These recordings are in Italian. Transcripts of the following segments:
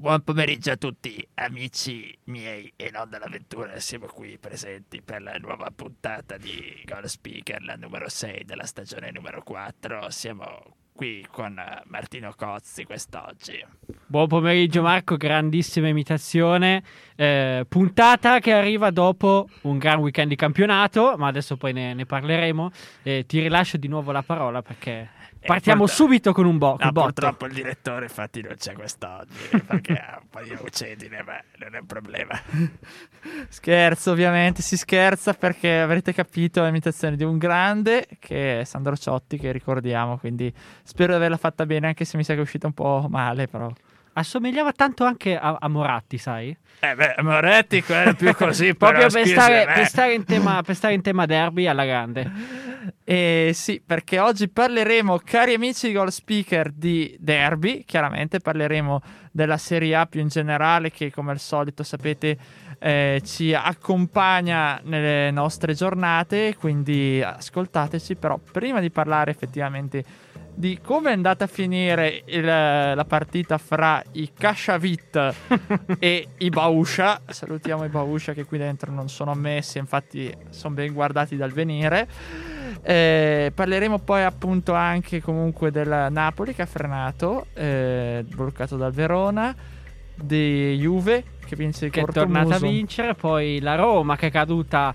Buon pomeriggio a tutti, amici miei e non dell'avventura. Siamo qui presenti per la nuova puntata di Goal Speaker, la numero 6 della stagione numero 4. Siamo qui con Martino Cozzi quest'oggi. Buon pomeriggio Marco, grandissima imitazione. Eh, puntata che arriva dopo un gran weekend di campionato, ma adesso poi ne, ne parleremo. Eh, ti rilascio di nuovo la parola perché Partiamo purtro- subito con un bo- No, botto. purtroppo il direttore infatti non c'è quest'oggi perché ha un po' di uccedine, ma non è un problema. Scherzo, ovviamente, si scherza perché avrete capito l'imitazione di un grande che è Sandro Ciotti, che ricordiamo, quindi spero di averla fatta bene, anche se mi sa che è uscita un po' male, però. Assomigliava tanto anche a, a Moratti, sai? Eh beh, quello è più così, Proprio per stare, eh. per stare in tema, per stare in tema derby alla grande. E sì, perché oggi parleremo, cari amici di Goal Speaker, di derby, chiaramente parleremo della Serie A più in generale, che come al solito sapete eh, ci accompagna nelle nostre giornate, quindi ascoltateci, però prima di parlare effettivamente di come è andata a finire il- la partita fra i Kashavit e i Bauscia. Salutiamo i Bauscia che qui dentro non sono ammessi, infatti sono ben guardati dal venire. Eh, parleremo poi appunto anche comunque del Napoli che ha frenato, eh, bloccato dal Verona, di Juve che vince il che è tornata a vincere, poi la Roma che è caduta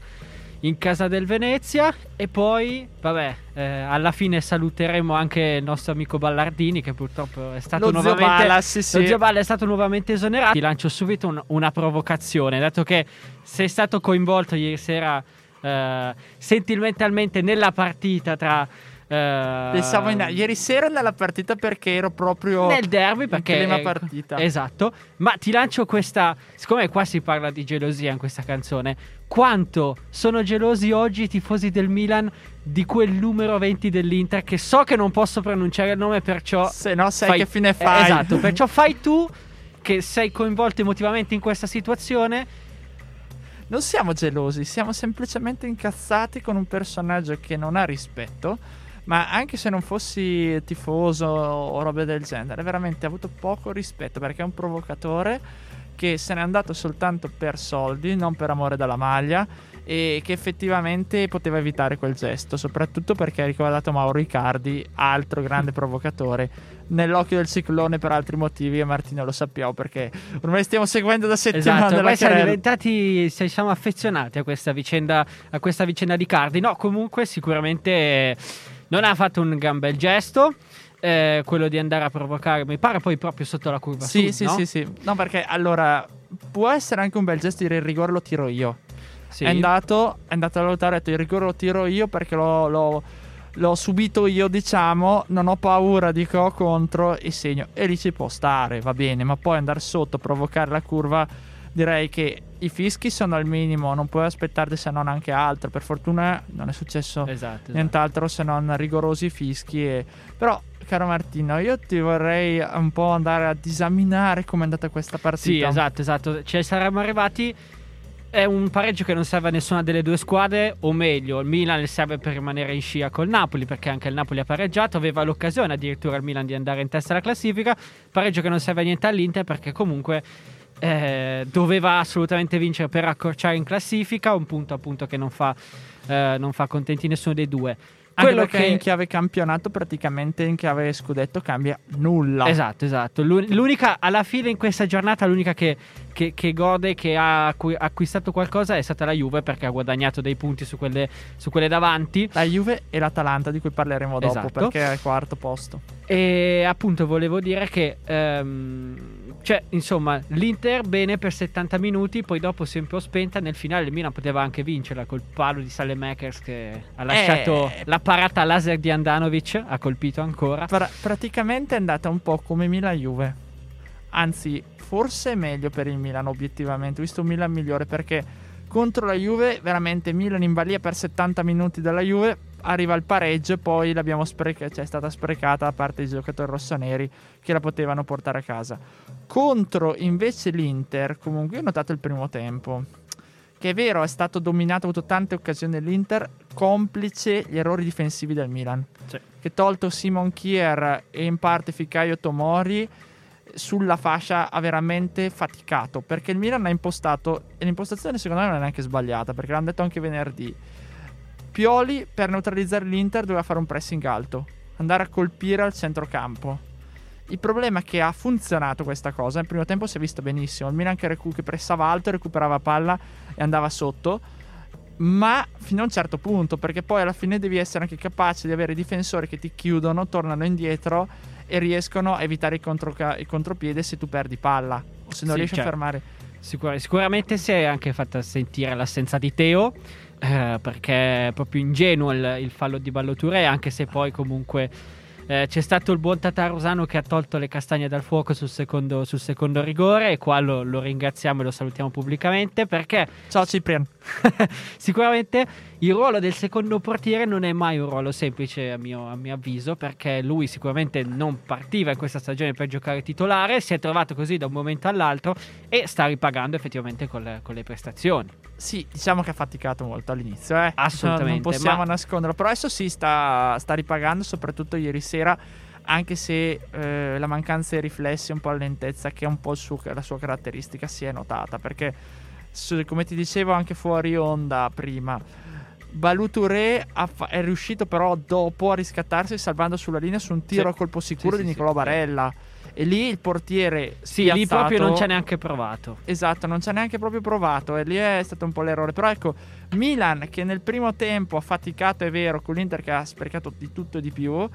in casa del Venezia e poi, vabbè, eh, alla fine saluteremo anche il nostro amico Ballardini che purtroppo è stato Lo nuovamente Balla, sì, sì. Lo zio Balla è stato nuovamente esonerato. Ti lancio subito un- una provocazione, dato che sei stato coinvolto ieri sera eh, sentimentalmente nella partita tra eh, Pensavo in- ieri sera nella partita perché ero proprio nel derby perché eh, partita. Esatto, ma ti lancio questa siccome qua si parla di gelosia in questa canzone, quanto sono gelosi oggi i tifosi del Milan di quel numero 20 dell'Inter che so che non posso pronunciare il nome perciò Se no sai fai- che fine eh, fai. esatto, perciò fai tu che sei coinvolto emotivamente in questa situazione Non siamo gelosi, siamo semplicemente incazzati con un personaggio che non ha rispetto. Ma anche se non fossi tifoso o robe del genere, veramente ha avuto poco rispetto perché è un provocatore che se n'è andato soltanto per soldi, non per amore della maglia e che effettivamente poteva evitare quel gesto, soprattutto perché ha ricordato Mauro Icardi, altro grande provocatore, nell'occhio del ciclone per altri motivi e Martino lo sappiamo perché ormai stiamo seguendo da settimane Esatto, ormai siamo diventati, siamo affezionati a questa vicenda, a questa vicenda di Cardi. No, comunque sicuramente non ha fatto un gran bel gesto, eh, quello di andare a provocare, mi pare poi proprio sotto la curva Sì, sud, sì, no? sì, sì. No, perché allora può essere anche un bel gesto dire il rigore lo tiro io. Sì. È andato, è andato a lottare, ha detto il rigore lo tiro io perché l'ho, l'ho- l'ho subito io, diciamo. Non ho paura, dico contro e segno. E lì ci può stare, va bene, ma poi andare sotto, provocare la curva. Direi che i fischi sono al minimo, non puoi aspettarti se non anche altro. Per fortuna non è successo Esatto, esatto. nient'altro se non rigorosi fischi. e- Però, caro Martino, io ti vorrei un po' andare a disaminare come è andata questa partita. Sì, esatto, esatto. Ci saremmo arrivati. È un pareggio che non serve a nessuna delle due squadre, o meglio, il Milan serve per rimanere in scia col Napoli, perché anche il Napoli ha pareggiato, aveva l'occasione addirittura il Milan di andare in testa alla classifica. Pareggio che non serve a niente all'Inter perché comunque eh, doveva assolutamente vincere per accorciare in classifica, un punto appunto che non fa, eh, non fa contenti nessuno dei due. Anche Quello perché che- in chiave campionato praticamente in chiave scudetto cambia nulla. Esatto, esatto. L'un- L'unica, alla fine in questa giornata, l'unica che, che, che gode, che ha acqui- acquistato qualcosa è stata la Juve perché ha guadagnato dei punti su quelle, su quelle davanti. La Juve e l'Atalanta di cui parleremo dopo Esatto. perché è al quarto posto. E appunto volevo dire che, ehm, cioè, insomma, l'Inter bene per 70 minuti, poi dopo si è un po' spenta. Nel finale il Milan poteva anche vincerla col palo di Salemakers che ha lasciato Eh. la parata laser di Andanovic, ha colpito ancora. Pra- praticamente è andata un po' come Milan Juve. anzi forse è meglio per il Milan obiettivamente, ho visto un Milan migliore perché contro la Juve veramente Milan in balia per 70 minuti dalla Juve arriva il pareggio e poi l'abbiamo sprecata, cioè è stata sprecata da parte dei giocatori rossoneri che la potevano portare a casa. Contro invece l'Inter, comunque ho notato il primo tempo, che è vero è stato dominato, ha avuto tante occasioni l'Inter, complice gli errori difensivi del Milan, Sì. che tolto Simon Kier e in parte Ficaio Tomori sulla fascia ha veramente faticato perché il Milan ha impostato e l'impostazione secondo me non è neanche sbagliata perché l'hanno detto anche venerdì. Pioli per neutralizzare l'Inter doveva fare un pressing alto andare a colpire al centrocampo. Il problema è che ha funzionato questa cosa nel primo tempo si è visto benissimo. Il Milan che, recu- che pressava alto recuperava palla e andava sotto ma fino a un certo punto perché poi alla fine devi essere anche capace di avere difensori che ti chiudono tornano indietro e riescono a evitare il, controca- il contropiede se tu perdi palla o se non Sì, riesci cioè, a fermare. Sicur- sicuramente si è anche fatta sentire l'assenza di Teo. eh, perché è proprio ingenuo il, il fallo di Balloture, anche se poi comunque eh, c'è stato il buon Tatarusano che ha tolto le castagne dal fuoco sul secondo, sul secondo rigore. E qua lo, lo ringraziamo e lo salutiamo pubblicamente perché Ciao Ciprian. sicuramente il ruolo del secondo portiere non è mai un ruolo semplice a mio, a mio avviso perché lui sicuramente non partiva in questa stagione per giocare titolare, si è trovato così da un momento all'altro e sta ripagando effettivamente con le, con le prestazioni. Sì, diciamo che ha faticato molto all'inizio, eh. Assolutamente, Non possiamo ma- nasconderlo, però adesso sì, sta, sta ripagando, soprattutto ieri sera, anche se eh, la mancanza di riflessi, un po' la lentezza, che è un po' suo- la sua caratteristica, si è notata, perché su- come ti dicevo anche fuori onda prima, Baluture è riuscito però dopo a riscattarsi salvando sulla linea su un tiro Sì. a colpo sicuro Sì, di sì, Nicolò. Barella. E lì il portiere Sì, lì spiazzato- proprio non ci ha neanche provato. Esatto, non ci ha neanche proprio provato e lì è stato un po' l'errore. Però ecco, Milan che nel primo tempo ha faticato, è vero, con l'Inter che ha sprecato di tutto e di più,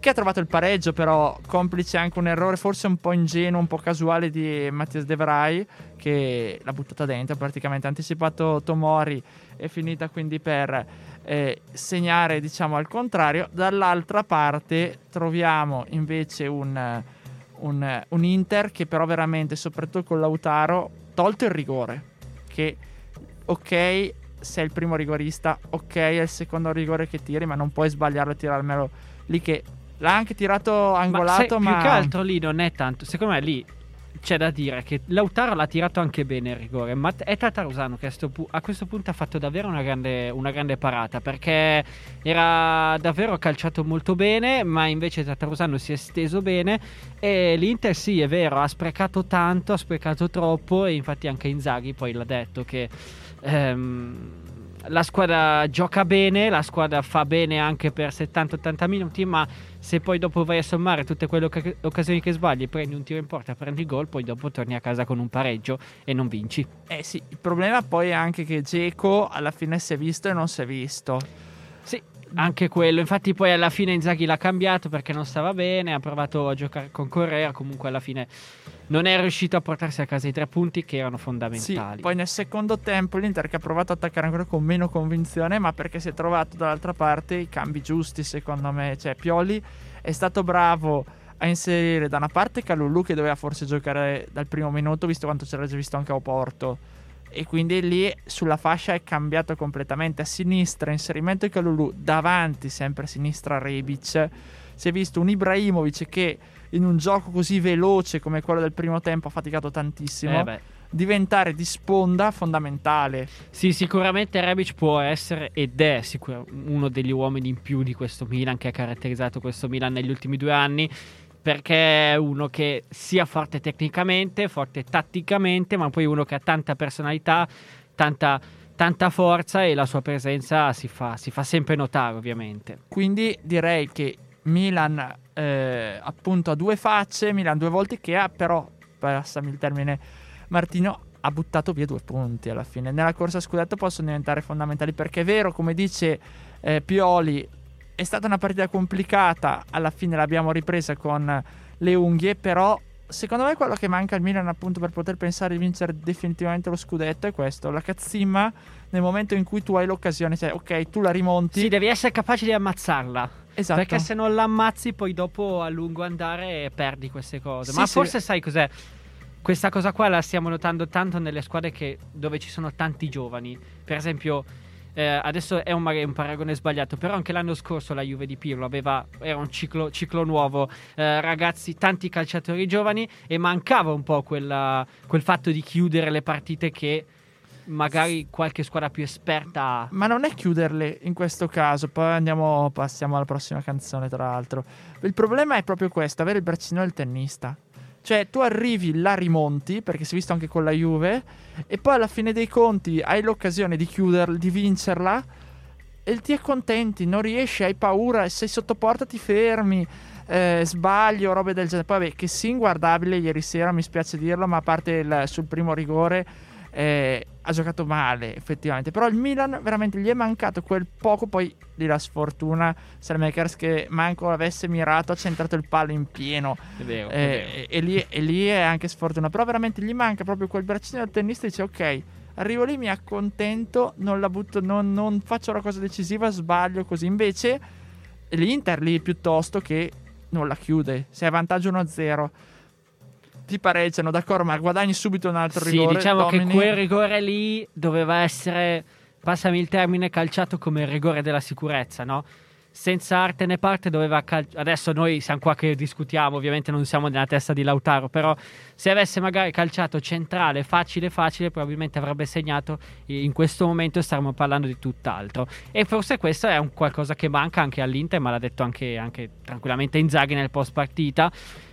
che ha trovato il pareggio però complice anche un errore forse un po' ingenuo, un po' casuale di Mattias De Vrij che l'ha buttata dentro, praticamente ha anticipato Tomori è finita quindi per eh, segnare diciamo al contrario. Dall'altra parte troviamo invece un un, un Inter che però veramente, soprattutto con Lautaro, tolto il rigore, che ok sei il primo rigorista, ok è il secondo rigore che tiri, ma non puoi sbagliarlo e tirarmelo lì che l'ha anche tirato angolato, sai, ma, più che altro lì non è tanto. Secondo me lì c'è da dire che Lautaro l'ha tirato anche bene il rigore, ma è Tatarusano che a, pu- a questo punto ha fatto davvero una grande, una grande parata perché era davvero calciato molto bene, ma invece Tatarusano si è steso bene e l'Inter sì, è vero, ha sprecato tanto, ha sprecato troppo e infatti anche Inzaghi poi l'ha detto che ehm, la squadra gioca bene, la squadra fa bene anche per 70-80 minuti, ma se poi dopo vai a sommare tutte quelle oc- occasioni che sbagli, prendi un tiro in porta, prendi il gol, poi dopo torni a casa con un pareggio e non vinci. eh sì, il problema poi è anche che Geco alla fine si è visto e non si è visto. Sì, anche quello. Infatti poi alla fine Inzaghi l'ha cambiato perché non stava bene, ha provato a giocare con Correa, comunque alla fine non è riuscito a portarsi a casa i tre punti che erano Sì, fondamentali. poi nel secondo tempo l'Inter che ha provato ad attaccare ancora con meno convinzione, ma perché si è trovato dall'altra parte i cambi giusti, secondo me. Cioè, Pioli è stato bravo a inserire da una parte Calulu che doveva forse giocare dal primo minuto, visto quanto c'era già visto anche a Oporto. E quindi lì sulla fascia è cambiato completamente. A sinistra, inserimento di Calulu, davanti, sempre a sinistra Rebic. Si è visto un Ibrahimovic che in un gioco così veloce come quello del primo tempo ha faticato tantissimo Eh diventare di sponda fondamentale. Sì, sicuramente Rebic può essere ed è sicur- uno degli uomini in più di questo Milan che ha caratterizzato questo Milan negli ultimi due anni. Perché è uno che sia forte tecnicamente, forte tatticamente, ma poi uno che ha tanta personalità, tanta, tanta forza e la sua presenza si fa, si fa sempre notare, ovviamente. Quindi direi che Milan eh, appunto ha due facce, Milan due volte che ha però, passami il termine Martino, ha buttato via due punti alla fine. Nella corsa scudetto possono diventare fondamentali perché è vero, come dice eh, Pioli, è stata una partita complicata, alla fine l'abbiamo ripresa con le unghie, però secondo me quello che manca al Milan appunto per poter pensare di vincere definitivamente lo scudetto è questo, la cazzimma nel momento in cui tu hai l'occasione, cioè ok tu la rimonti, Sì, devi essere capace di ammazzarla. Esatto. Perché se non l'ammazzi, poi dopo a lungo andare perdi queste cose. Sì, Ma sì. forse sai cos'è? Questa cosa qua la stiamo notando tanto nelle squadre che- dove ci sono tanti giovani. Per esempio, eh, adesso è un, magari un paragone sbagliato, però anche l'anno scorso la Juve di Pirlo aveva, era un ciclo, ciclo nuovo, eh, ragazzi, tanti calciatori giovani e mancava un po' quella- quel fatto di chiudere le partite che magari qualche squadra più esperta. Ma non è chiuderle in questo caso, poi andiamo, passiamo alla prossima canzone, tra l'altro. Il problema è proprio questo, avere il braccino del tennista. Cioè, tu arrivi, la rimonti, perché si è visto anche con la Juve, e poi alla fine dei conti hai l'occasione di chiuderla, di vincerla, e ti accontenti, non riesci, hai paura, sei sotto porta, ti fermi, eh, sbaglio, robe del genere. Poi, vabbè, che sì, inguardabile ieri sera, mi spiace dirlo, ma a parte il- sul primo rigore, eh, ha giocato male, effettivamente. Però il Milan veramente gli è mancato quel poco, poi di la sfortuna, Selmakers che manco avesse mirato, ha centrato il palo in pieno. È vero, è Eh, vero. e, e lì, e lì è anche sfortuna. Però veramente gli manca proprio quel braccino del tennista dice ok, arrivo lì, mi accontento, non la butto, non, non faccio la cosa decisiva, sbaglio così. Invece l'Inter lì piuttosto che non la chiude. Se hai vantaggio 1-0 ti pareggiano, d'accordo, ma guadagni subito un altro Sì, rigore. diciamo che domini. quel rigore lì doveva essere, passami il termine, calciato come il rigore della sicurezza, no? Senza arte né parte doveva calciare. Adesso noi siamo qua che discutiamo, ovviamente non siamo nella testa di Lautaro, però se avesse magari calciato centrale, facile, facile, probabilmente avrebbe segnato. In questo momento staremmo parlando di tutt'altro. E forse questo è un qualcosa che manca anche all'Inter, ma l'ha detto anche, anche tranquillamente Inzaghi nel post partita.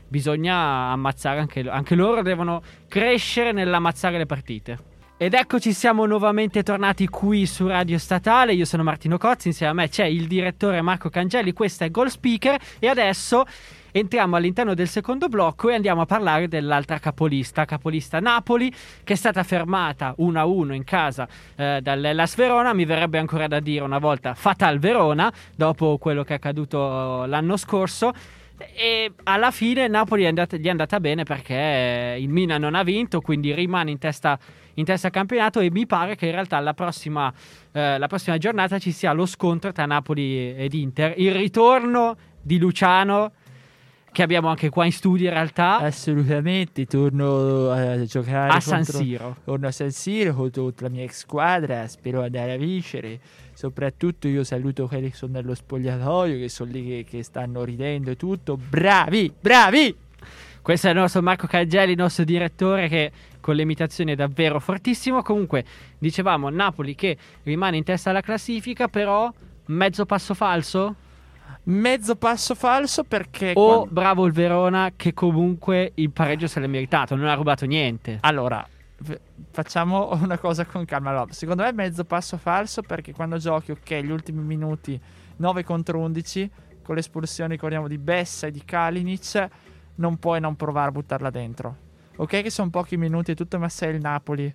Bisogna ammazzare anche, anche loro, devono crescere nell'ammazzare le partite. Ed eccoci, siamo nuovamente tornati qui su Radio Statale. Io sono Martino Cozzi, insieme a me c'è il direttore Marco Cangelli. Questa è Goal Speaker. E adesso entriamo all'interno del secondo blocco e andiamo a parlare dell'altra capolista, capolista Napoli, che è stata fermata 1-1 in casa eh, dall'Ellas Verona. Mi verrebbe ancora da dire una volta Fatal Verona, dopo quello che è accaduto l'anno scorso. E alla fine Napoli è andata, gli è andata bene perché il Milan non ha vinto, quindi rimane in testa, in testa campionato. E mi pare che in realtà la prossima, eh, la prossima giornata ci sia lo scontro tra Napoli ed Inter. Il ritorno di Luciano, che abbiamo anche qua in studio in realtà, Assolutamente, torno a giocare a San contro- Siro. Torno a San Siro contro la mia ex squadra, spero andare a vincere. Soprattutto io saluto quelli che sono nello spogliatoio, che sono lì che, che stanno ridendo e tutto. Bravi, bravi! Questo è il nostro Marco Cangelli, il nostro direttore che con le imitazioni è davvero fortissimo. Comunque, dicevamo Napoli che rimane in testa alla classifica, però mezzo passo falso? Mezzo passo falso perché... O quando- bravo il Verona che comunque il pareggio se l'è meritato, non ha rubato niente. Allora, facciamo una cosa con calma. Allora, secondo me mezzo passo falso perché quando giochi, ok, gli ultimi minuti 9 contro 11, con le espulsioni, ricordiamo, di Bessa e di Kalinic, non puoi non provare a buttarla dentro. Ok che sono pochi minuti e tutto, ma sei il Napoli.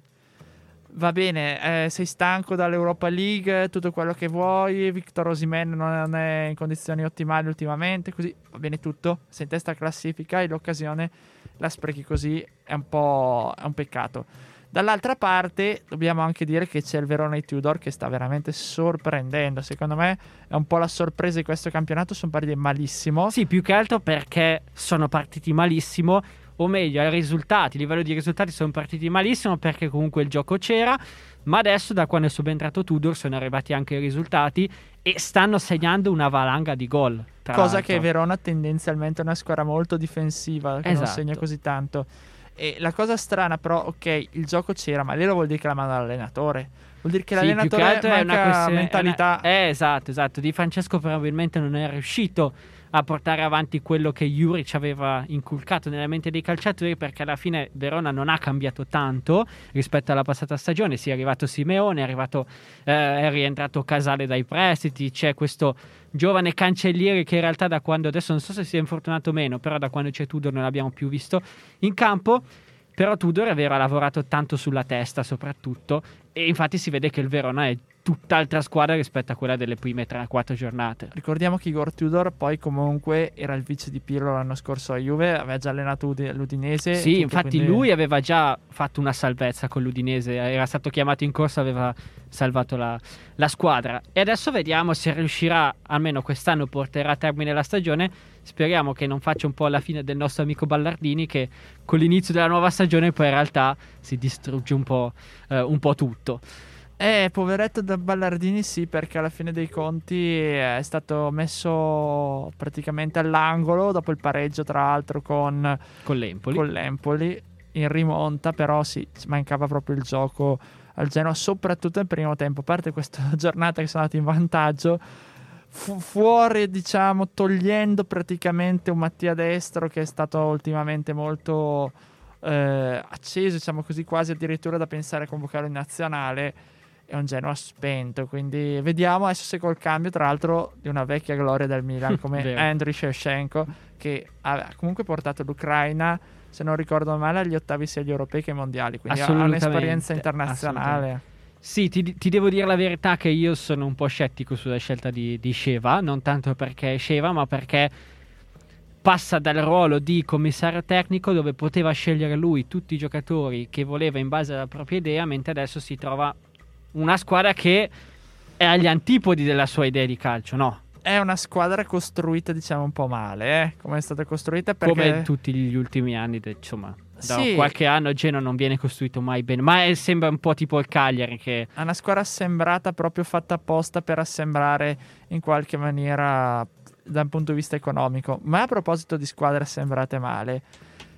Va bene, eh, sei stanco dall'Europa League, tutto quello che vuoi, Victor Osimhen non è in condizioni ottimali ultimamente, così va bene tutto, sei in testa classifica e l'occasione la sprechi così, è un po' è un peccato. Dall'altra parte dobbiamo anche dire che c'è il Verona di Tudor che sta veramente sorprendendo, secondo me è un po' la sorpresa di questo campionato, sono partiti malissimo. Sì, più che altro perché sono partiti malissimo, o meglio, ai risultati, a livello di risultati sono partiti malissimo perché comunque il gioco c'era, ma adesso da quando è subentrato Tudor sono arrivati anche i risultati e stanno segnando una valanga di gol. Cosa l'altro. che Verona tendenzialmente è una squadra molto difensiva, che non Esatto. segna così tanto. E la cosa strana, però, ok, il gioco c'era, ma lì lo vuol dire che la manda l'allenatore. Vuol dire che Sì, l'allenatore che è una questione- mentalità. una- eh, esatto, esatto. Di Francesco probabilmente non è riuscito a portare avanti quello che Juric aveva inculcato nella mente dei calciatori perché alla fine Verona non ha cambiato tanto rispetto alla passata stagione. Sì, è arrivato Simeone, è, arrivato, eh, è rientrato Casale dai prestiti, c'è questo giovane cancelliere che in realtà da quando adesso non so se si è infortunato o meno, però da quando c'è Tudor non l'abbiamo più visto in campo. Però Tudor è vero, ha lavorato tanto sulla testa soprattutto e infatti si vede che il Verona è tutt'altra squadra rispetto a quella delle prime 3-4 giornate. Ricordiamo che Igor Tudor poi comunque era il vice di Pirlo l'anno scorso a Juve, aveva già allenato Udi- l'Udinese. Sì, tutto, infatti quindi- lui aveva già fatto una salvezza con l'Udinese, era stato chiamato in corsa, aveva salvato la, la squadra. E adesso vediamo se riuscirà, almeno quest'anno porterà a termine la stagione. Speriamo che non faccia un po' la fine del nostro amico Ballardini, che con l'inizio della nuova stagione poi in realtà si distrugge un po', eh, un po' tutto. Eh, poveretto da Ballardini sì, perché alla fine dei conti è stato messo praticamente all'angolo dopo il pareggio, tra l'altro, con, Con l'Empoli. con l'Empoli in rimonta, però sì, mancava proprio il gioco al Genoa, soprattutto nel primo tempo. A parte questa giornata che sono andati in vantaggio, fu- fuori, diciamo, togliendo praticamente un Mattia Destro che è stato ultimamente molto eh, acceso, diciamo così, quasi addirittura da pensare a convocare in nazionale. È un Genoa spento, quindi vediamo adesso se col cambio, tra l'altro, di una vecchia gloria del Milan come. Andriy Shevchenko, che ha comunque portato l'Ucraina, se non ricordo male, agli ottavi sia agli europei che mondiali, quindi ha un'esperienza internazionale. Sì, ti, ti devo dire la verità che io sono un po' scettico sulla scelta di, di Sheva, non tanto perché è Sheva, ma perché passa dal ruolo di commissario tecnico dove poteva scegliere lui tutti i giocatori che voleva in base alla propria idea, mentre adesso si trova una squadra che è agli antipodi della sua idea di calcio, no? È una squadra costruita, diciamo, un po' male, eh? come è stata costruita perché... Come tutti gli ultimi anni, de- insomma, da Sì. qualche anno Genoa non viene costruito mai bene, ma è- sembra un po' tipo il Cagliari che È una squadra assembrata proprio fatta apposta per assembrare in qualche maniera da un punto di vista economico. Ma a proposito di squadre assembrate male,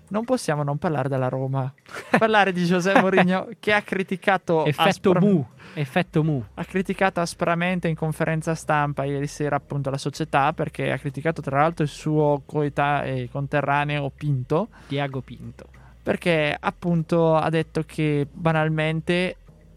non possiamo non parlare della Roma. parlare di José Mourinho che ha criticato effetto aspra- mu, effetto mu. ha criticato aspramente in conferenza stampa ieri sera appunto la società perché ha criticato tra l'altro il suo coeta e conterraneo Pinto Diago Pinto. perché appunto ha detto che banalmente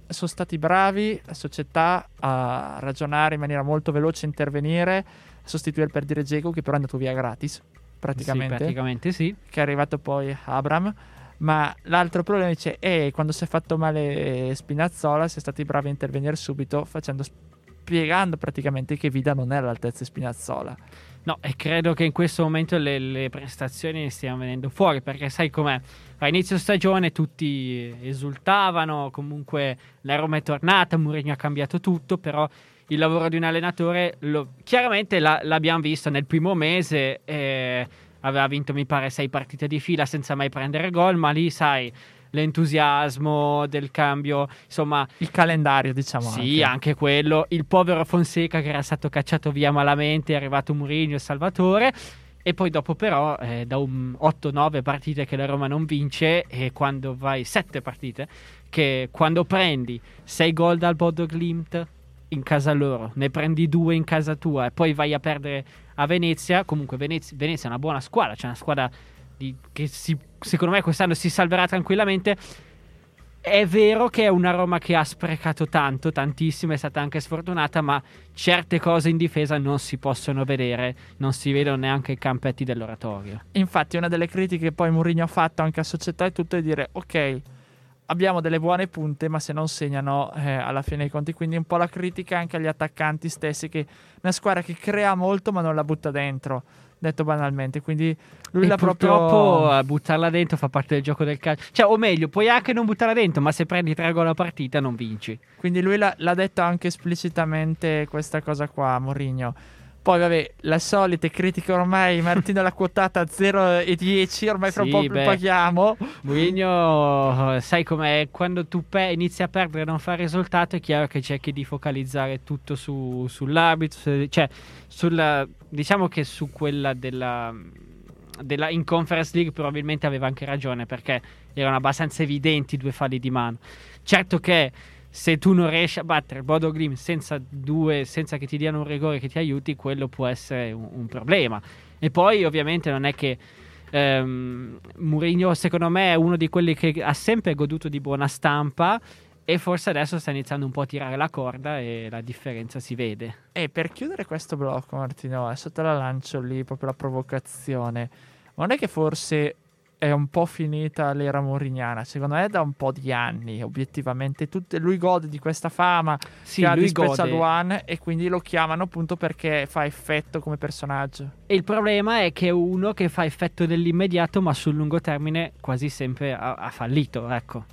sono stati bravi la società a ragionare in maniera molto veloce, intervenire, a sostituire per dire Dzeko che però è andato via gratis praticamente, Sì, praticamente sì. che è arrivato poi Abram. Ma l'altro problema dice è quando si è fatto male Spinazzola, si è stati bravi a intervenire subito, facendo, spiegando praticamente che Vida non è all'altezza di Spinazzola. No, e credo che in questo momento le, le prestazioni stiano venendo fuori perché sai com'è. A inizio stagione tutti esultavano, comunque la Roma è tornata, Mourinho ha cambiato tutto, però il lavoro di un allenatore lo- chiaramente la- l'abbiamo visto nel primo mese, eh, aveva vinto mi pare sei partite di fila senza mai prendere gol, ma lì sai l'entusiasmo del cambio, insomma Il calendario, diciamo. sì, anche. anche quello. Il povero Fonseca che era stato cacciato via malamente, è arrivato Mourinho, il Salvatore. E poi dopo però, eh, da un 8-9 partite che la Roma non vince, e quando vai 7 partite, che quando prendi 6 gol dal Bodo Glimt in casa loro, ne prendi 2 in casa tua e poi vai a perdere a Venezia, comunque Venezia, Venezia è una buona squadra, c'è una squadra di- che si- secondo me quest'anno si salverà tranquillamente. È vero che è una Roma che ha sprecato tanto, tantissimo, è stata anche sfortunata, ma certe cose in difesa non si possono vedere, non si vedono neanche i campetti dell'oratorio. Infatti, una delle critiche che poi Mourinho ha fatto anche a società è tutto di dire: Ok, abbiamo delle buone punte, ma se non segnano eh, alla fine dei conti. Quindi, un po' la critica anche agli attaccanti stessi, che è una squadra che crea molto, ma non la butta dentro. Detto banalmente, quindi lui e l'ha purtroppo proprio. eh, buttarla dentro fa parte del gioco del calcio. Cioè, o meglio, puoi anche non buttarla dentro, ma se prendi tre gol a partita non vinci. Quindi lui l'ha, l'ha detto anche esplicitamente questa cosa qua, Mourinho. Poi, vabbè, le solite critiche ormai. Martino l'ha quotata a 0,10. Ormai fra un Sì, po' beh. paghiamo. Mourinho, eh, sai com'è? Quando tu pe- inizi a perdere e non fa risultato, è chiaro che cerchi di focalizzare tutto su- sull'arbitro, su- cioè sulla, diciamo che su quella della, della in Conference League probabilmente aveva anche ragione perché erano abbastanza evidenti i due falli di mano. Certo che se tu non riesci a battere Bodo Glim senza, due, senza che ti diano un rigore che ti aiuti, quello può essere un, un problema. E poi ovviamente non è che ehm, Mourinho secondo me è uno di quelli che ha sempre goduto di buona stampa e forse adesso sta iniziando un po' a tirare la corda e la differenza si vede. E per chiudere questo blocco, Martino, adesso te la lancio lì proprio la provocazione. Non è che forse è un po' finita l'era morignana. Secondo me è da un po' di anni, obiettivamente. Tutte, lui gode di questa fama Sì, che ha di Special gode. One e quindi lo chiamano appunto perché fa effetto come personaggio. E il problema è che è uno che fa effetto nell'immediato, ma sul lungo termine quasi sempre ha, ha fallito, ecco.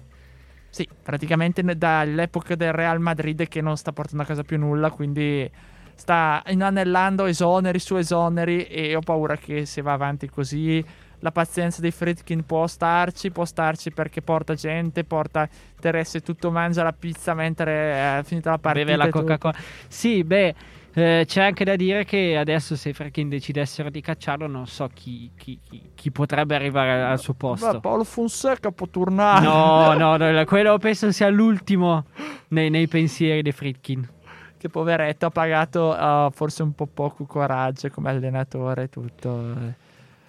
Sì, praticamente dall'epoca del Real Madrid che non sta portando a casa più nulla, quindi sta inanellando esoneri su esoneri e ho paura che se va avanti così la pazienza dei Fredkin può starci, può starci perché porta gente, porta interesse, tutto mangia la pizza mentre è finita la partita. Beve la. Coca-Cola. Sì, beh, eh, c'è anche da dire che adesso se i Freaking decidessero di cacciarlo, non so chi, chi- chi- chi potrebbe arrivare al suo posto. Beh, Paolo Fonseca può tornare. No, no, no, quello penso sia l'ultimo nei, nei pensieri dei Fritkin. Che poveretto ha pagato uh, forse un po' poco coraggio come allenatore tutto.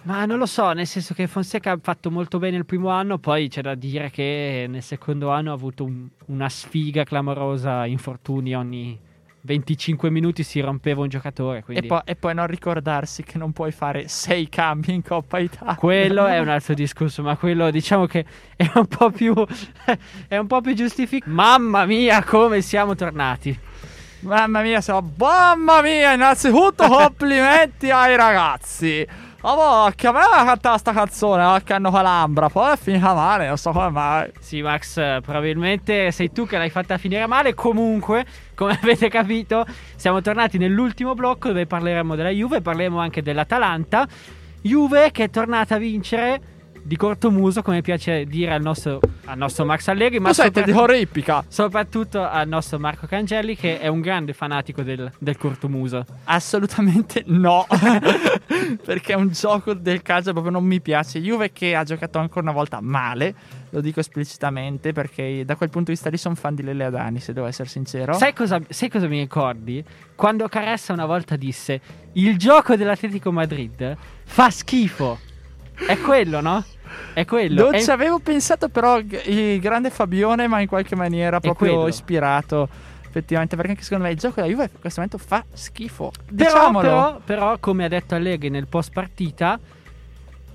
Ma non lo so, nel senso che Fonseca ha fatto molto bene il primo anno, poi c'è da dire che nel secondo anno ha avuto un- una sfiga clamorosa, infortuni ogni 25 minuti si rompeva un giocatore, E, quindi poi, e poi non ricordarsi che non puoi fare sei cambi in Coppa Italia. quello è un altro discorso, ma quello diciamo che è un po' più è un po' più giustificato. Mamma mia, come siamo tornati. Mamma mia, siamo... Mamma mia, innanzitutto complimenti ai ragazzi. Ma che a me ha cantato sta canzone, che hanno calambra, poi è finita male, non so come mai. Sì, Max, eh, probabilmente sei tu che l'hai fatta finire male. Comunque, come avete capito, siamo tornati nell'ultimo blocco dove parleremo della Juve, parleremo anche dell'Atalanta. Juve che è tornata a vincere di cortomuso, come piace dire al nostro, al nostro Max Allegri, ma siete di soprattutto, horripica? soprattutto al nostro Marco Cangelli, che è un grande fanatico del, del cortomuso. Assolutamente no. Perché è un gioco del calcio proprio non mi piace. Juve che ha giocato ancora una volta male, lo dico esplicitamente, perché da quel punto di vista lì sono fan di Lele Adani, se devo essere sincero. Sai cosa, sai cosa mi ricordi? Quando Caressa una volta disse: Il gioco dell'Atletico Madrid fa schifo. È quello, no? È quello. Non È- ci avevo pensato, però il grande Fabione, ma in qualche maniera proprio ispirato. Effettivamente, perché anche secondo me il gioco della Juve in questo momento fa schifo. però, Diciamolo. però, però, come ha detto Allegri nel post partita,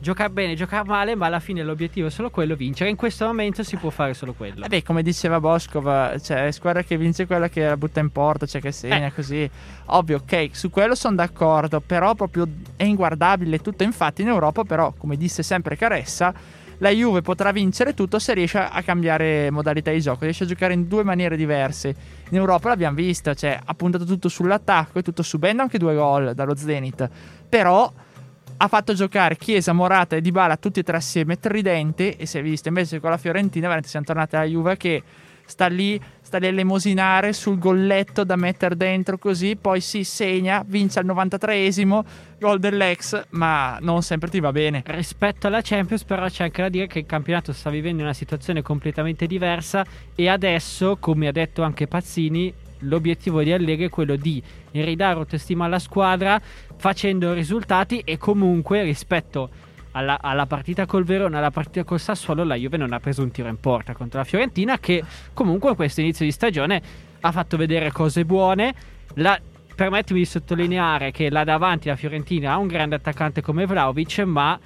giocare bene, giocare male, ma alla fine l'obiettivo è solo quello, vincere. In questo momento si può fare solo quello. Eh beh, come diceva Boscov, cioè, squadra che vince quella che la butta in porta, cioè che segna Eh. così. Ovvio, ok, su quello sono d'accordo, però proprio è inguardabile tutto. Infatti in Europa, però, come disse sempre Caressa, la Juve potrà vincere tutto se riesce a cambiare modalità di gioco, riesce a giocare in due maniere diverse. In Europa l'abbiamo visto, cioè ha puntato tutto sull'attacco e tutto subendo anche due gol dallo Zenit. Però ha fatto giocare Chiesa, Morata e Dybala tutti e tre assieme tridente e si è visto invece con la Fiorentina veramente siamo tornati alla Juve che sta lì sta lì a elemosinare sul golletto da mettere dentro così poi si segna vince al 93esimo gol dell'ex ma non sempre ti va bene Rispetto alla Champions, però, c'è anche da dire che il campionato sta vivendo una situazione completamente diversa. E adesso, come ha detto anche Pazzini, l'obiettivo di Allegri è quello di ridare autostima alla squadra facendo risultati. E comunque, rispetto alla, alla partita col Verona, alla partita col Sassuolo, la Juve non ha preso un tiro in porta contro la Fiorentina, che comunque in questo inizio di stagione ha fatto vedere cose buone. La- permettimi di sottolineare che là davanti la Fiorentina ha un grande attaccante come Vlaovic, ma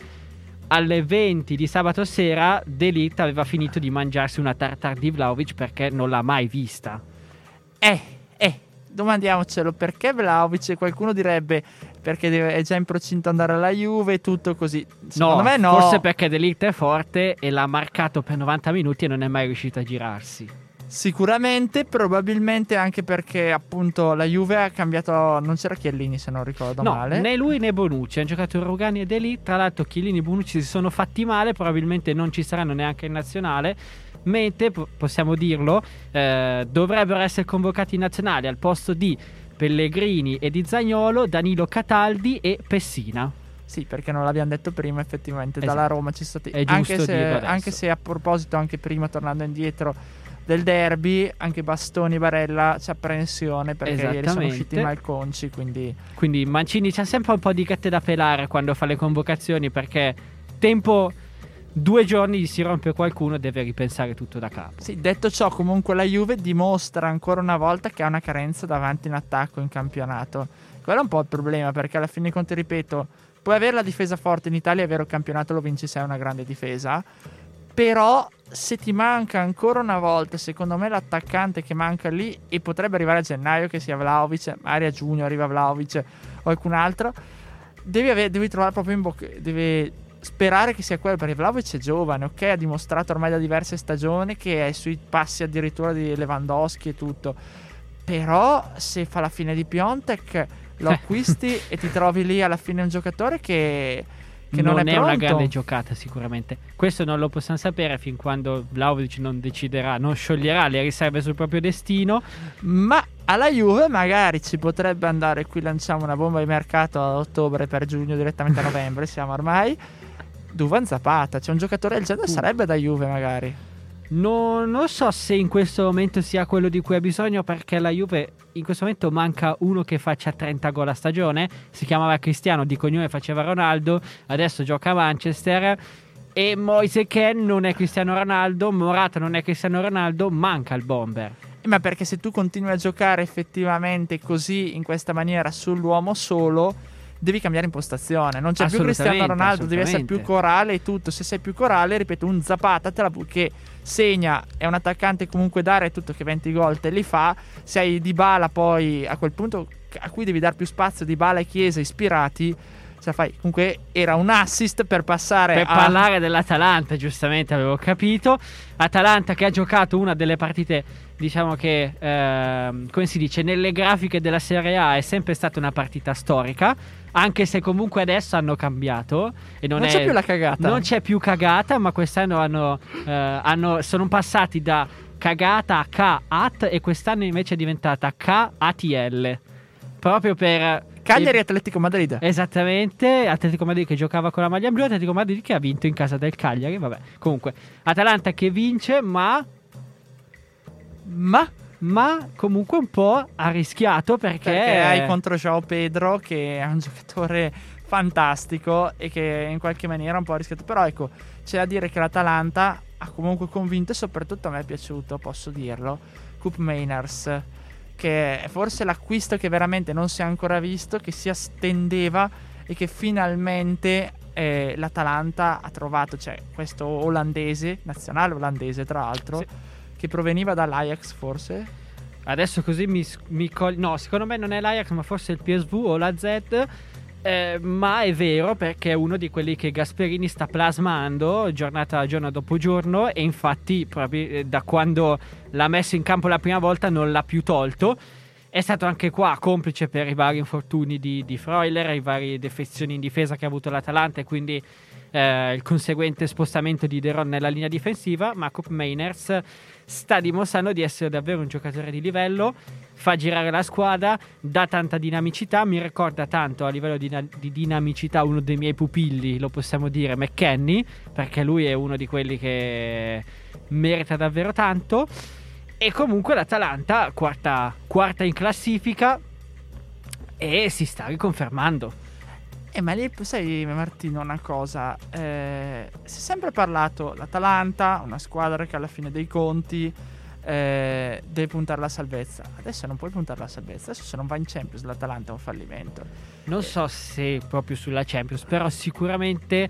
alle 20 di sabato sera D'Elite aveva finito di mangiarsi una tartar di Vlaovic perché non l'ha mai vista. Eh eh domandiamocelo perché Vlaovic qualcuno direbbe perché deve- è già in procinto andare alla Juve tutto così secondo no, me no forse perché D'Elite è forte e l'ha marcato per 90 minuti e non è mai riuscito a girarsi. Sicuramente, probabilmente anche perché appunto la Juve ha cambiato. Non c'era Chiellini se non ricordo No, male. né lui né Bonucci hanno giocato Rugani e D'Elite. Tra l'altro Chiellini e Bonucci si sono fatti male, probabilmente non ci saranno neanche in nazionale. Mentre, po- possiamo dirlo, eh, dovrebbero essere convocati in nazionale al posto di Pellegrini e di Zagnolo, Danilo Cataldi e Pessina. Sì, perché non l'abbiamo detto prima, effettivamente Esatto. dalla Roma ci sono stati. Anche, se, anche se a proposito, anche prima tornando indietro del derby, anche Bastoni Barella c'è apprensione perché ieri sono usciti malconci. Quindi Quindi Mancini c'ha sempre un po' di gatte da pelare quando fa le convocazioni perché tempo due giorni si rompe qualcuno deve ripensare tutto da capo. sì, detto ciò, comunque la Juve dimostra ancora una volta che ha una carenza davanti in attacco in campionato. Quello è un po' il problema, perché alla fine conti, ripeto, puoi avere la difesa forte in Italia, è vero, il campionato lo vinci se hai una grande difesa, però se ti manca ancora una volta, secondo me l'attaccante che manca lì, e potrebbe arrivare a gennaio che sia Vlaovic, magari a giugno arriva Vlaovic o qualcun altro, devi, avere, devi trovare proprio in bocca, devi sperare che sia quello, perché Vlaovic è giovane, ok, ha dimostrato ormai da diverse stagioni che è sui passi addirittura di Lewandowski e tutto, però se fa la fine di Piontek lo acquisti e ti trovi lì alla fine un giocatore che, che non, non, è, è, una grande giocata sicuramente. Questo non lo possiamo sapere fin quando Vlaovic non deciderà, non scioglierà le riserve sul proprio destino. Ma alla Juve magari ci potrebbe andare qui lanciamo una bomba di mercato a ottobre per giugno direttamente a novembre, siamo ormai. Duvan Zapata, c'è un giocatore del genere, sarebbe da Juve magari. Non, non so se in questo momento sia quello di cui ha bisogno perché la Juve in questo momento manca uno che faccia 30 gol a stagione. Si chiamava Cristiano, di cognome faceva Ronaldo, adesso gioca a Manchester. E Moise Ken non è Cristiano Ronaldo, Morata non è Cristiano Ronaldo, manca il bomber. Eh, Ma perché se tu continui a giocare effettivamente così, in questa maniera, sull'uomo solo, devi cambiare impostazione. Non c'è più Cristiano Ronaldo, devi essere più corale e tutto. Se sei più corale, ripeto, un Zapata te la che segna, è un attaccante comunque dare tutto che 20 gol te li fa. Se hai Dybala poi a quel punto a cui devi dare più spazio, Dybala e Chiesa ispirati. Comunque era un assist per passare Per a... parlare dell'Atalanta, giustamente avevo capito. Atalanta che ha giocato una delle partite, diciamo che, ehm, come si dice, nelle grafiche della Serie A è sempre stata una partita storica. Anche se comunque adesso hanno cambiato. E non, Non è- c'è più la cagata. Non c'è più cagata, ma quest'anno hanno, eh, hanno- sono passati da cagata a K-AT e quest'anno invece è diventata K-ATL. Proprio per... Cagliari Atletico Madrid. Esattamente, Atletico Madrid che giocava con la maglia blu, Atletico Madrid che ha vinto in casa del Cagliari, vabbè. Comunque, Atalanta che vince, ma Ma ma comunque un po' ha rischiato perché, perché hai contro Joao Pedro che è un giocatore fantastico e che in qualche maniera un po' ha rischiato però ecco c'è da dire che l'Atalanta ha comunque convinto e soprattutto a me è piaciuto posso dirlo Coop Mainers che è forse l'acquisto che veramente non si è ancora visto che si stendeva e che finalmente eh, l'Atalanta ha trovato cioè questo olandese nazionale olandese tra l'altro Sì. Che proveniva dall'Ajax forse adesso così mi, mi cogli- No, secondo me non è l'Ajax, ma forse il PSV o la Z. eh, ma è vero perché è uno di quelli che Gasperini sta plasmando giornata giorno dopo giorno e infatti proprio eh, da quando l'ha messo in campo la prima volta non l'ha più tolto. È stato anche qua complice per i vari infortuni di, di Freuler, i vari defezioni in difesa che ha avuto l'Atalanta e quindi eh, il conseguente spostamento di Deron nella linea difensiva, ma Coop Mainers sta dimostrando di essere davvero un giocatore di livello, fa girare la squadra, dà tanta dinamicità, mi ricorda tanto a livello di, di dinamicità uno dei miei pupilli, lo possiamo dire, McKenny, perché lui è uno di quelli che merita davvero tanto. E comunque l'Atalanta, quarta, quarta in classifica, e si sta riconfermando. Eh, ma lì, sai, Martino, una cosa. Eh, si è sempre parlato, l'Atalanta, una squadra che alla fine dei conti eh, deve puntare alla salvezza. Adesso non puoi puntare alla salvezza. Adesso se non va in Champions l'Atalanta è un fallimento. Non so se proprio sulla Champions, però sicuramente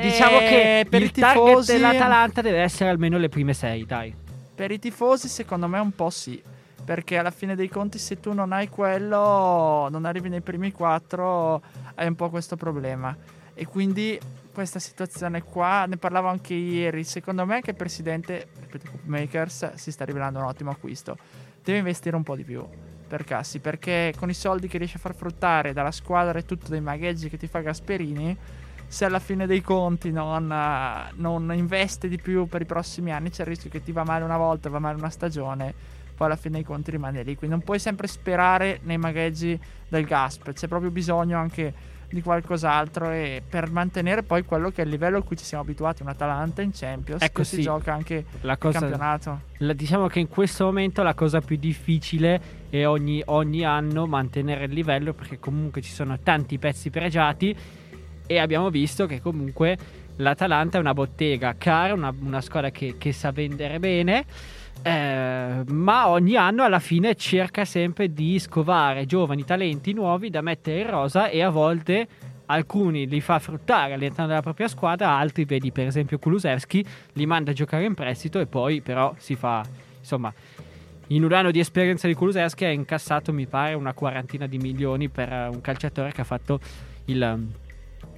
diciamo che Eh, per il i target tifosi- dell'Atalanta deve essere almeno le prime sei, dai. Per i tifosi, secondo me, un po' sì. Perché alla fine dei conti, se tu non hai quello, non arrivi nei primi quattro, hai un po' questo problema. E quindi questa situazione qua, ne parlavo anche ieri. Secondo me, che il presidente, ripeto, Makers, si sta rivelando un ottimo acquisto. Deve investire un po' di più per Cassi. Perché con i soldi che riesce a far fruttare dalla squadra e tutto dei magheggi che ti fa Gasperini, se alla fine dei conti non, non investe di più per i prossimi anni, c'è il rischio che ti va male una volta, va male una stagione, poi alla fine dei conti rimane lì. Quindi non puoi sempre sperare nei magheggi del Gasp, c'è proprio bisogno anche di qualcos'altro e per mantenere poi quello che è il livello a cui ci siamo abituati, un Atalanta in Champions, Ecco, che si sì. gioca anche La il cosa, campionato. la- diciamo che in questo momento la cosa più difficile è ogni, ogni anno mantenere il livello perché comunque ci sono tanti pezzi pregiati e abbiamo visto che comunque l'Atalanta è una bottega cara, una, una squadra che, che sa vendere bene. Eh, ma ogni anno alla fine cerca sempre di scovare giovani talenti nuovi da mettere in rosa e a volte alcuni li fa fruttare all'interno della propria squadra, altri, vedi per esempio Kulusevski, li manda a giocare in prestito e poi però si fa, insomma, in un anno di esperienza di Kulusevski ha incassato mi pare una quarantina di milioni per un calciatore che ha fatto il,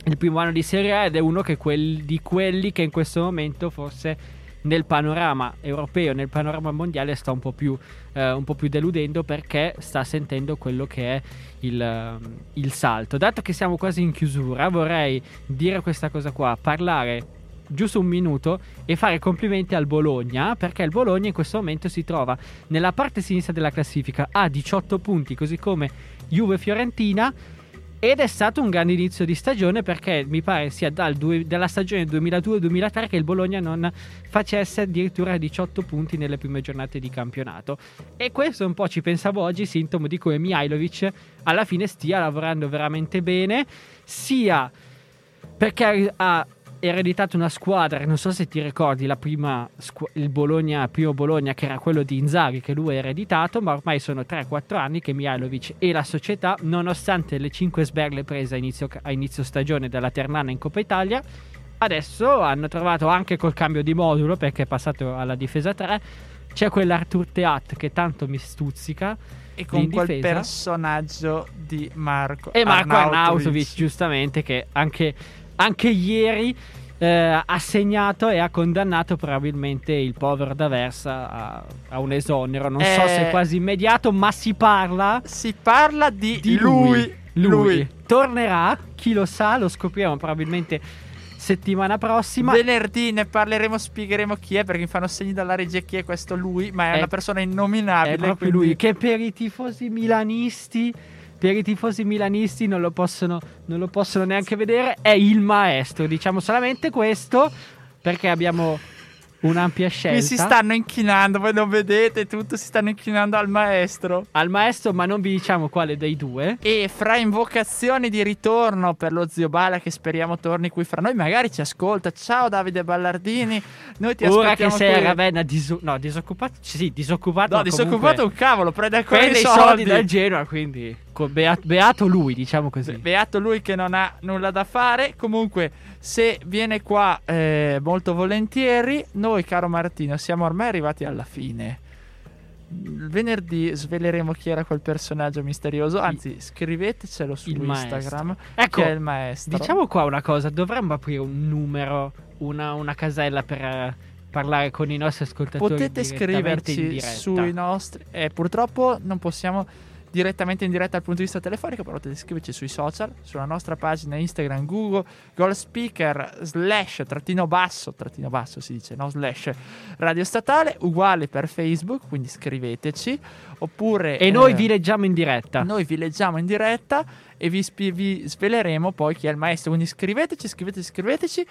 il primo anno di Serie A ed è uno quel, di quelli che in questo momento forse nel panorama europeo, nel panorama mondiale sta un po' più, eh, un po più deludendo perché sta sentendo quello che è il, il salto. Dato che siamo quasi in chiusura, vorrei dire questa cosa qua, parlare giusto un minuto e fare complimenti al Bologna perché il Bologna in questo momento si trova nella parte sinistra della classifica a 18 punti così come Juve Fiorentina ed è stato un grande inizio di stagione perché mi pare sia due, dalla stagione 2002-2003 che il Bologna non facesse addirittura 18 punti nelle prime giornate di campionato. E questo un po' ci pensavo oggi, sintomo di come Mihailovic alla fine stia lavorando veramente bene, sia perché ha ereditato una squadra, non so se ti ricordi la prima il Bologna, primo Bologna che era quello di Inzaghi che lui ha ereditato, ma ormai sono 3-4 anni che Mihailovic e la società, nonostante le 5 sberle prese a inizio, a inizio stagione dalla Ternana in Coppa Italia, adesso hanno trovato anche col cambio di modulo perché è passato alla difesa 3, c'è quell'Artur Teat che tanto mi stuzzica e con quel personaggio di Marco e Marco Arnautovic, Arnautovic giustamente che anche anche ieri eh, ha segnato e ha condannato probabilmente il povero D'Aversa a, a un esonero. Non eh, so se è quasi immediato, ma si parla. Si parla di, di lui, lui. lui. Tornerà, chi lo sa, lo scopriremo probabilmente settimana prossima. Venerdì ne parleremo, spiegheremo chi è perché mi fanno segni dalla regia chi è questo lui, ma è, è una persona innominabile. È proprio quindi... lui che per i tifosi milanisti per i tifosi milanisti non lo possono, non lo possono neanche vedere, è il maestro. Diciamo solamente questo perché abbiamo un'ampia scelta. Mi si stanno inchinando, voi non vedete tutto, si stanno inchinando al maestro. Al maestro, ma non vi diciamo quale dei due. E fra invocazioni di ritorno per lo zio Bala, che speriamo torni qui fra noi, magari ci ascolta. Ciao Davide Ballardini, noi ti Ora che sei qui. a Ravenna, disu- no, disoccupato, sì, disoccupato. No, disoccupato un cavolo, prende ancora i soldi. soldi dal Genoa, quindi beato, beato lui, diciamo così. Beato lui che non ha nulla da fare. Comunque, se viene qua eh, molto volentieri, noi, caro Martino, siamo ormai arrivati alla fine. Venerdì sveleremo chi era quel personaggio misterioso. Anzi, scrivetecelo su il Instagram. Maestro. Ecco, che è il maestro. Diciamo qua una cosa: dovremmo aprire un numero, una, una casella per parlare con i nostri ascoltatori. Potete scriverci sui nostri. Eh, purtroppo non possiamo direttamente in diretta dal punto di vista telefonico, però potete scriverci sui social, sulla nostra pagina Instagram, Google, Goal Speaker, slash, trattino basso, trattino basso si dice, no slash, radio statale, uguale per Facebook, quindi scriveteci, oppure... E noi eh, vi leggiamo in diretta. Noi vi leggiamo in diretta e vi, vi sveleremo poi chi è il maestro, quindi scriveteci, scriveteci, scriveteci.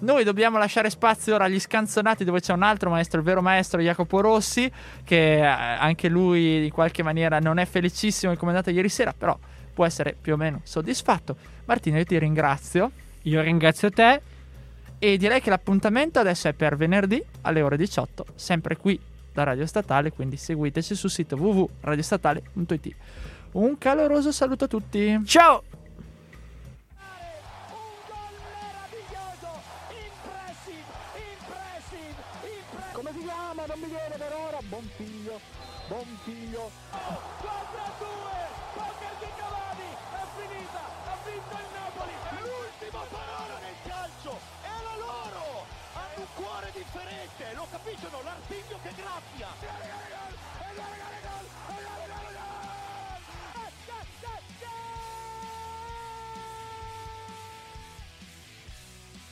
Noi dobbiamo lasciare spazio ora agli scanzonati dove c'è un altro maestro, il vero maestro Jacopo Rossi, che eh, anche lui in qualche maniera non è felicissimo come è andato ieri sera, però può essere più o meno soddisfatto. Martino, io ti ringrazio. Io ringrazio te. E direi che l'appuntamento adesso è per venerdì alle ore 18, sempre qui da Radio Statale, quindi seguiteci sul sito www.radiostatale.it. Un caloroso saluto a tutti. Ciao!